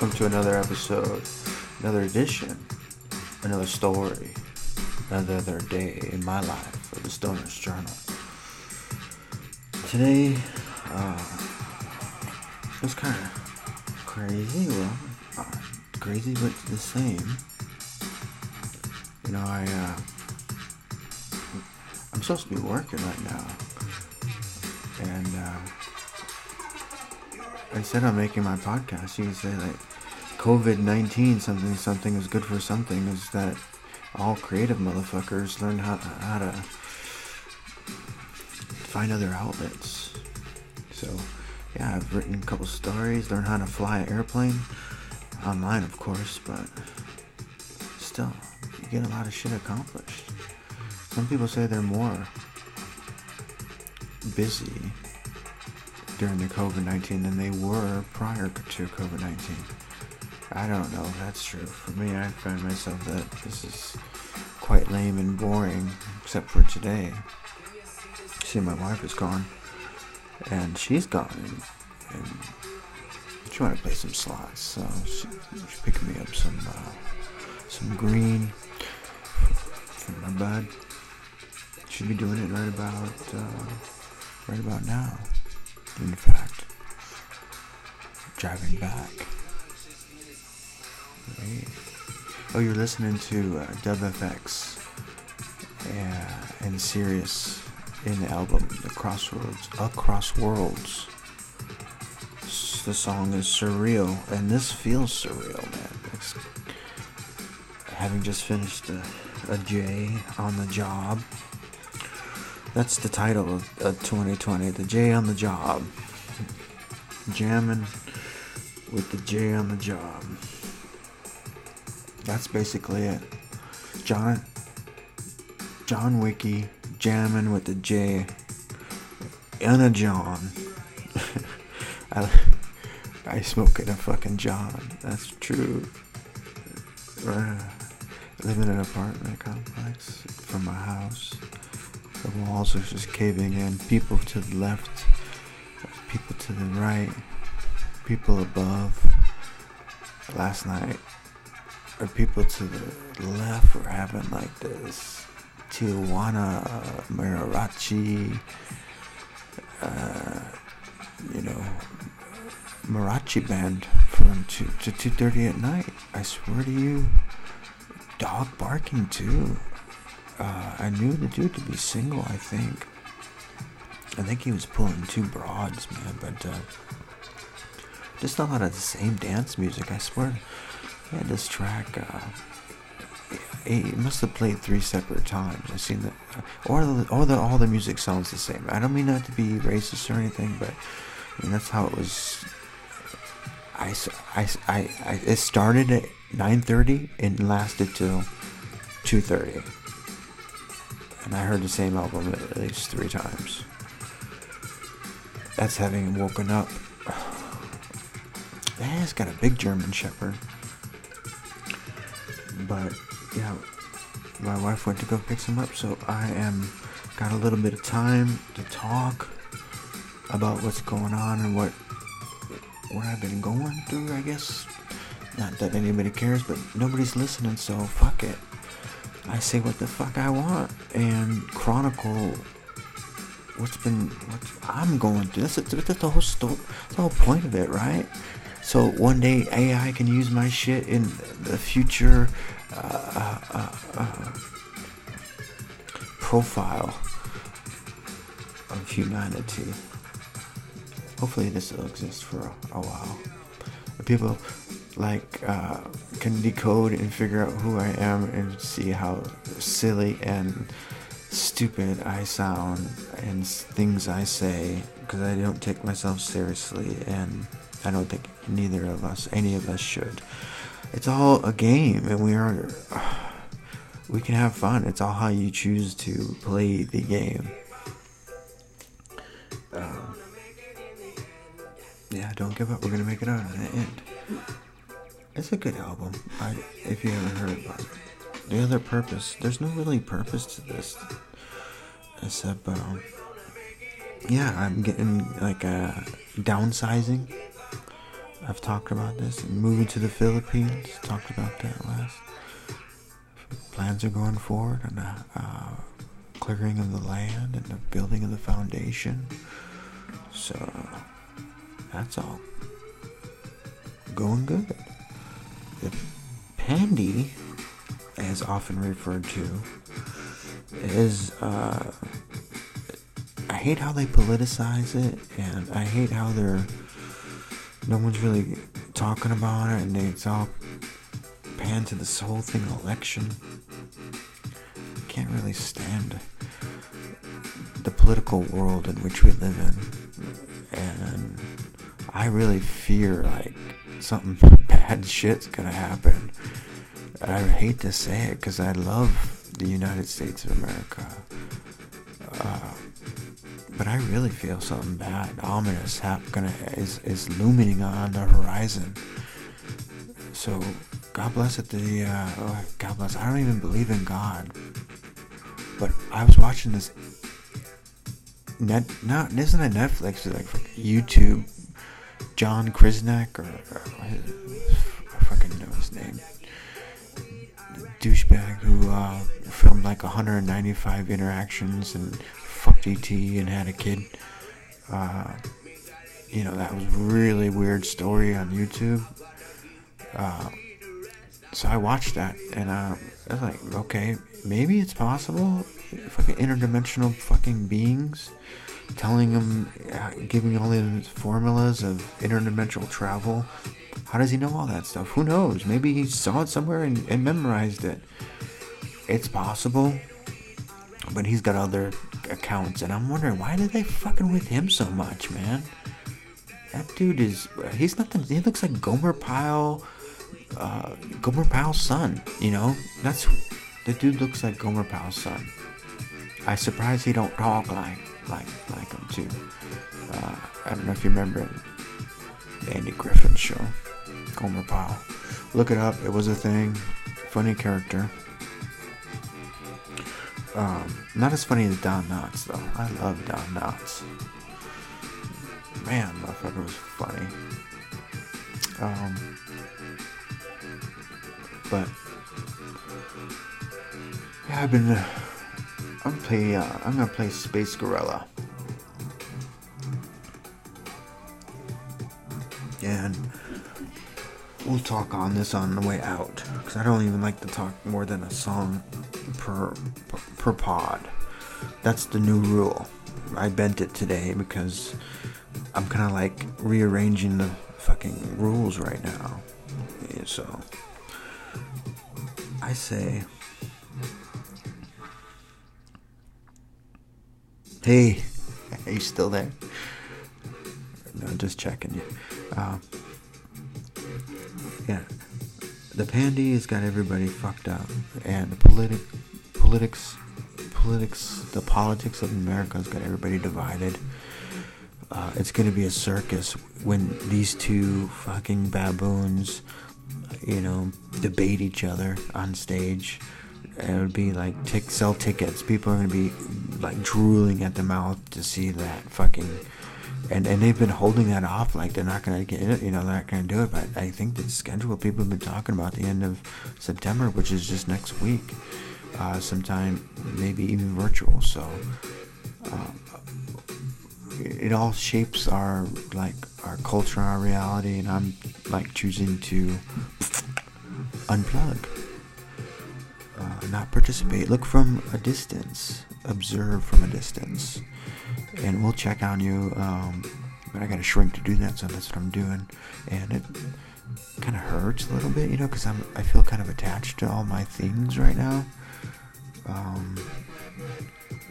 Welcome to another episode, another edition, another story, another day in my life of the Stoner's Journal. Today, uh, it was kind of crazy. Well, uh, crazy but the same. You know, I, uh, I'm supposed to be working right now. And, uh, I of making my podcast. You can say like COVID nineteen something something is good for something is that all creative motherfuckers learn how how to find other outlets. So yeah, I've written a couple stories, learned how to fly an airplane online, of course, but still, you get a lot of shit accomplished. Some people say they're more busy during the COVID 19 than they were prior to COVID 19. I don't know if that's true. For me, I find myself that this is quite lame and boring, except for today. See, my wife is gone, and she's gone, and, and she wanted to play some slots, so she, she's picking me up some uh, some green from my bud. She'd be doing it right about uh, right about now in fact, driving back. Oh, you're listening to uh, WFX yeah, and Sirius in the album The Crossroads, Across Worlds. The song is surreal, and this feels surreal, man. It's, having just finished a, a J on the job that's the title of uh, 2020, the J on the job. Jamming with the J on the job. That's basically it. John John Wiki jamming with the J and a John. I, I smoke in a fucking John. That's true. Uh, live in an apartment complex from my house. The walls are just caving in. People to the left, people to the right, people above. Last night, or people to the left were having like this Tijuana mariachi, uh, you know, mariachi band from 2 to 2.30 at night. I swear to you, dog barking too. Uh, I knew the dude to be single, I think. I think he was pulling two broads, man, but uh, just a lot of the same dance music. I swear, had this track. Uh, he must have played three separate times. I've seen that, uh, or the, or the, all the music sounds the same. I don't mean that to be racist or anything, but I mean, that's how it was. I, I, I, I it started at 9:30 and lasted till 2:30 and I heard the same album at least three times. That's having woken up. Yeah, it's got a big German Shepherd. But, yeah, my wife went to go pick some up, so I am got a little bit of time to talk about what's going on and what what I've been going through, I guess. Not that anybody cares, but nobody's listening, so fuck it. I say what the fuck I want and chronicle what's been what I'm going through. That's, that's the whole sto- the whole point of it, right? So one day AI can use my shit in the future uh, uh, uh, profile of humanity. Hopefully, this will exist for a, a while. People like uh, can decode and figure out who I am and see how silly and stupid I sound and things I say because I don't take myself seriously and I don't think neither of us, any of us should. It's all a game and we are, we can have fun. It's all how you choose to play the game. Um, yeah, don't give up. We're gonna make it out in the end. It's a good album. I, if you haven't heard it, the other purpose. There's no really purpose to this, except um, yeah, I'm getting like a uh, downsizing. I've talked about this. Moving to the Philippines, talked about that last. Plans are going forward on the uh, clearing of the land and the building of the foundation. So that's all going good. The pandy, as often referred to, is uh, I hate how they politicize it, and I hate how they're no one's really talking about it, and it's all panned to this whole thing election. I can't really stand the political world in which we live in, and I really fear like something bad shit's gonna happen. I hate to say it because I love the United States of America. Uh, but I really feel something bad, ominous, hap- gonna is is looming on the horizon. So, God bless it. The uh, oh, God bless. I don't even believe in God, but I was watching this. Net, not isn't it Netflix? Like YouTube, John Krisnak or, or I fucking know his name. Douchebag who uh, filmed like 195 interactions and fucked ET and had a kid. Uh, you know, that was really weird story on YouTube. Uh, so I watched that and uh, I was like, okay, maybe it's possible. Fucking interdimensional fucking beings telling him, uh, giving all these formulas of interdimensional travel. How does he know all that stuff? Who knows? Maybe he saw it somewhere and, and memorized it. It's possible, but he's got other accounts, and I'm wondering why did they fucking with him so much, man? That dude is, he's nothing, he looks like Gomer Pyle, uh, Gomer Pyle's son, you know? That's, the dude looks like Gomer Pyle's son. I surprised he don't talk like, like, like him too. Uh, I don't know if you remember the Andy Griffith show, Gomer Pyle. Look it up, it was a thing. Funny character. Um, not as funny as Don Knotts, though. I love Don Knotts. Man, motherfucker was funny. Um, but yeah, I've been. Uh, I'm play. Uh, I'm gonna play Space Gorilla. And we'll talk on this on the way out because I don't even like to talk more than a song per, per per pod. That's the new rule. I bent it today because I'm kind of like rearranging the fucking rules right now. So I say, hey, are you still there? No, just checking you. Uh, yeah, the pandy has got everybody fucked up, and the politic, politics, politics, the politics of America has got everybody divided. Uh, it's gonna be a circus when these two fucking baboons, you know, debate each other on stage. It would be like tick sell tickets. People are gonna be like drooling at the mouth to see that fucking and and they've been holding that off like they're not going to get it you know they're not to do it but i think the schedule people have been talking about the end of september which is just next week uh, sometime maybe even virtual so uh, it all shapes our like our culture our reality and i'm like choosing to unplug uh, not participate look from a distance observe from a distance and we'll check on you. Um, but I got to shrink to do that, so that's what I'm doing. And it kind of hurts a little bit, you know, because I'm I feel kind of attached to all my things right now. Um,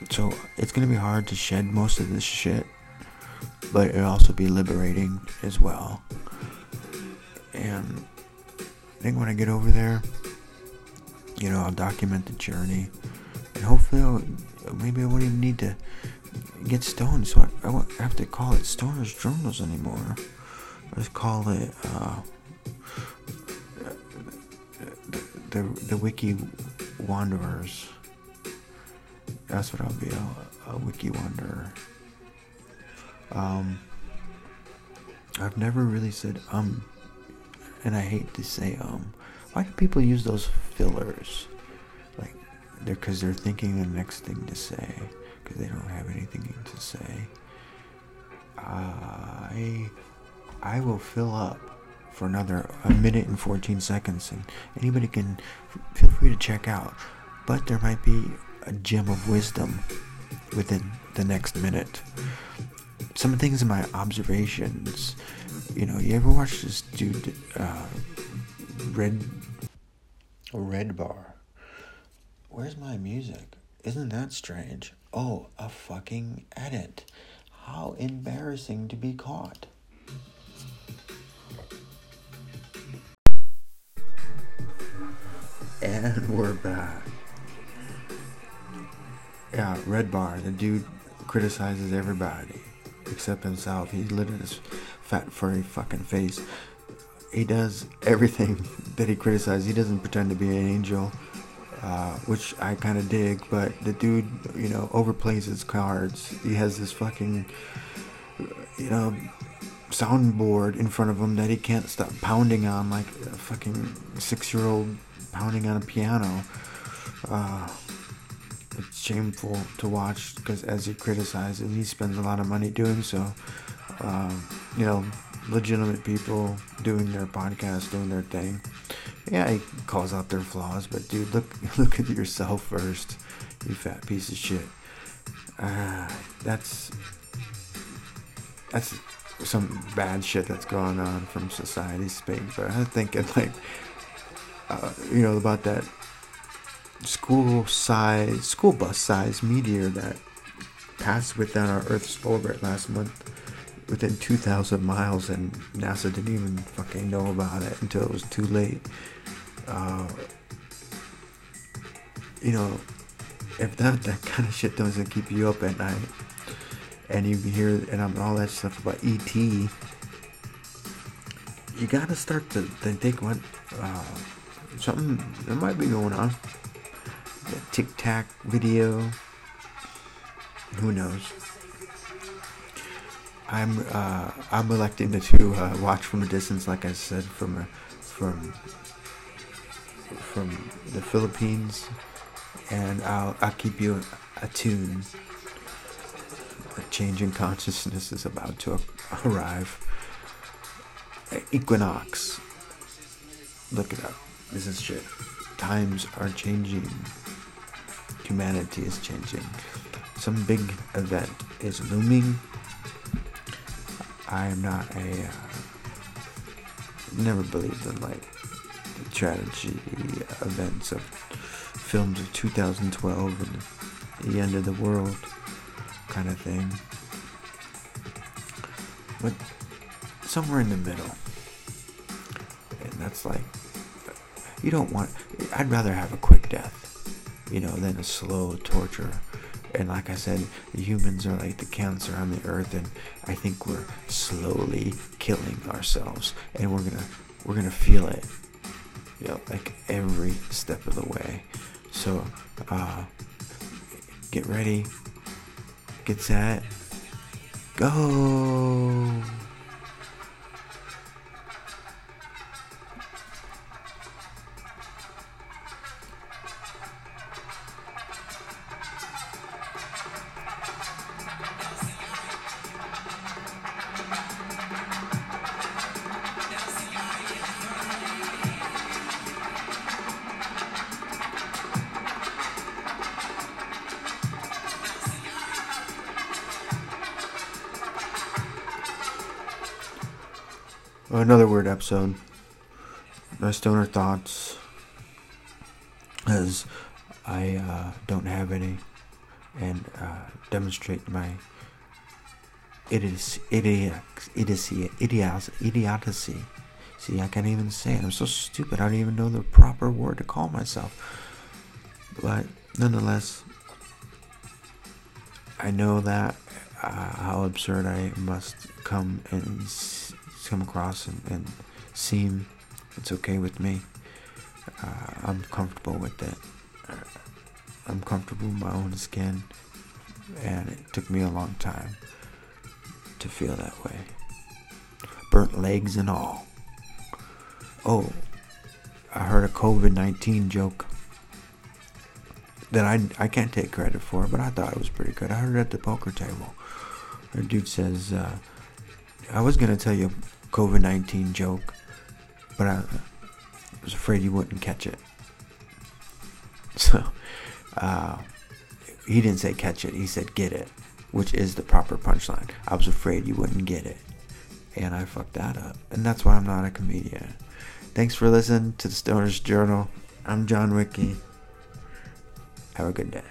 so it's gonna be hard to shed most of this shit, but it'll also be liberating as well. And I think when I get over there, you know, I'll document the journey, and hopefully, I'll, maybe I won't even need to get stoned, so I, I won't have to call it Stoner's Journals anymore. Let's call it uh, the, the, the Wiki Wanderers. That's what I'll be, a, a Wiki Wanderer. Um, I've never really said um, and I hate to say um. Why do people use those fillers? Like, they're because they're thinking the next thing to say because they don't have anything to say. I I will fill up for another a minute and 14 seconds, and anybody can feel free to check out. But there might be a gem of wisdom within the next minute. Some things in my observations, you know, you ever watch this dude, uh, Red, Red Bar? Where's my music? Isn't that strange? Oh, a fucking edit. How embarrassing to be caught. And we're back. Yeah, Red Bar, the dude criticizes everybody except himself. He lit his fat, furry fucking face. He does everything that he criticizes. He doesn't pretend to be an angel, uh, which I kind of dig, but the dude, you know, overplays his cards. He has this fucking, you know, soundboard in front of him that he can't stop pounding on like a fucking six year old pounding on a piano. Uh, it's shameful to watch because as he criticizes, he spends a lot of money doing so. Um, you know, legitimate people doing their podcast, doing their thing. Yeah, he calls out their flaws, but dude, look look at yourself first, you fat piece of shit. Uh, that's that's some bad shit that's going on from society's speak. But I'm thinking like uh, you know about that school size, school bus size meteor that passed within our Earth's orbit last month within 2,000 miles, and NASA didn't even fucking know about it until it was too late. Uh, you know, if that that kind of shit doesn't keep you up at night, and you hear and all that stuff about ET, you gotta start to, to think what uh, something that might be going on. The Tic Tac video. Who knows? I'm uh, I'm electing to, uh, watch from a distance, like I said, from a, from from the Philippines, and I'll I'll keep you attuned. A change in consciousness is about to arrive. Equinox. Look it up. This is shit. Times are changing. Humanity is changing. Some big event is looming I am not a. Uh, never believed in like the tragedy events of films of 2012 and the end of the world kind of thing. But somewhere in the middle. And that's like, you don't want, I'd rather have a quick death, you know, than a slow torture and like I said, the humans are like the cancer on the earth, and I think we're slowly killing ourselves, and we're gonna we're gonna feel it, you know, like every step of the way. So, uh, get ready, get set, go. Another weird episode. My stoner thoughts, as I uh, don't have any, and uh, demonstrate my idiocy, idiocy, idiocy. See, I can't even say it. I'm so stupid. I don't even know the proper word to call myself. But nonetheless, I know that uh, how absurd I must come and come across and, and seem it's okay with me. Uh, I'm comfortable with it. Uh, I'm comfortable in my own skin, and it took me a long time to feel that way. burnt legs and all. Oh, I heard a COVID 19 joke that I, I can't take credit for, but I thought it was pretty good. I heard it at the poker table. A dude says, uh, I was going to tell you COVID 19 joke, but I was afraid you wouldn't catch it. So, uh, he didn't say catch it, he said get it, which is the proper punchline. I was afraid you wouldn't get it. And I fucked that up. And that's why I'm not a comedian. Thanks for listening to the Stoner's Journal. I'm John Wiki. Have a good day.